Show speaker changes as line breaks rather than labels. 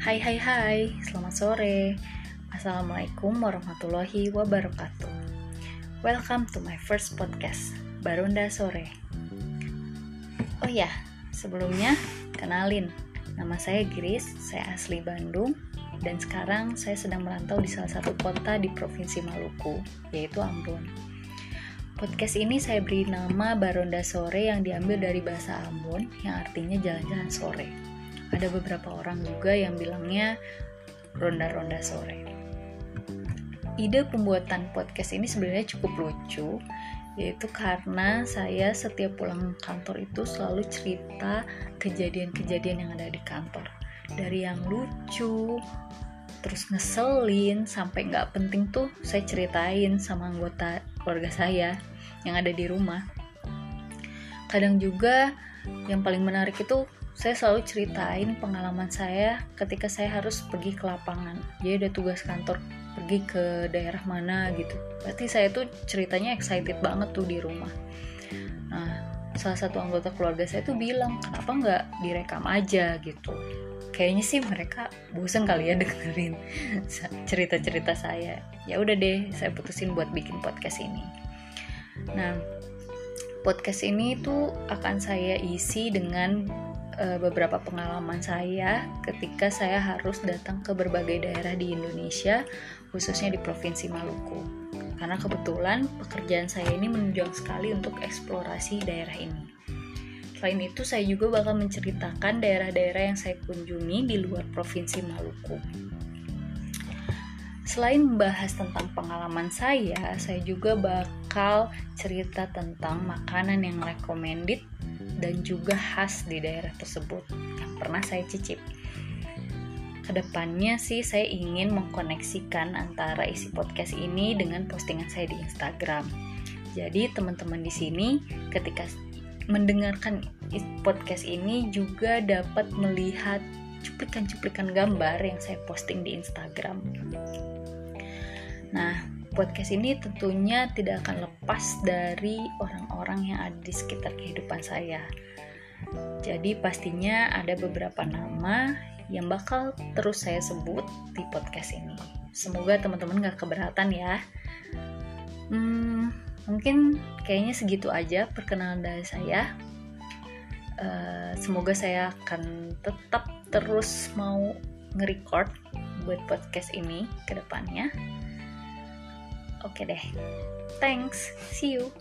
Hai hai hai, selamat sore. Assalamualaikum warahmatullahi wabarakatuh. Welcome to my first podcast, Barunda Sore. Oh ya, sebelumnya kenalin. Nama saya Gris, saya asli Bandung Dan sekarang saya sedang merantau di salah satu kota di Provinsi Maluku, yaitu Ambon. Podcast ini saya beri nama Baronda Sore yang diambil dari bahasa Ambon yang artinya jalan-jalan sore ada beberapa orang juga yang bilangnya ronda-ronda sore. Ide pembuatan podcast ini sebenarnya cukup lucu, yaitu karena saya setiap pulang kantor itu selalu cerita kejadian-kejadian yang ada di kantor. Dari yang lucu, terus ngeselin, sampai nggak penting tuh saya ceritain sama anggota keluarga saya yang ada di rumah. Kadang juga yang paling menarik itu saya selalu ceritain pengalaman saya ketika saya harus pergi ke lapangan. Jadi ada tugas kantor pergi ke daerah mana gitu. Berarti saya tuh ceritanya excited banget tuh di rumah. Nah, salah satu anggota keluarga saya tuh bilang, kenapa nggak direkam aja gitu. Kayaknya sih mereka bosan kali ya dengerin cerita-cerita saya. Ya udah deh, saya putusin buat bikin podcast ini. Nah, podcast ini tuh akan saya isi dengan uh, beberapa pengalaman saya ketika saya harus datang ke berbagai daerah di Indonesia, khususnya di Provinsi Maluku. Karena kebetulan pekerjaan saya ini menunjang sekali untuk eksplorasi daerah ini. Selain itu, saya juga bakal menceritakan daerah-daerah yang saya kunjungi di luar Provinsi Maluku. Selain membahas tentang pengalaman saya, saya juga bakal cerita tentang makanan yang recommended dan juga khas di daerah tersebut yang pernah saya cicip. Ke depannya sih saya ingin mengkoneksikan antara isi podcast ini dengan postingan saya di Instagram. Jadi teman-teman di sini ketika mendengarkan podcast ini juga dapat melihat cuplikan-cuplikan gambar yang saya posting di Instagram. Nah, podcast ini tentunya tidak akan lepas dari orang-orang yang ada di sekitar kehidupan saya. Jadi pastinya ada beberapa nama yang bakal terus saya sebut di podcast ini. Semoga teman-teman gak keberatan ya. Hmm, mungkin kayaknya segitu aja perkenalan dari saya. Uh, semoga saya akan tetap terus mau nge-record buat podcast ini ke depannya. Oke deh. Thanks. See you.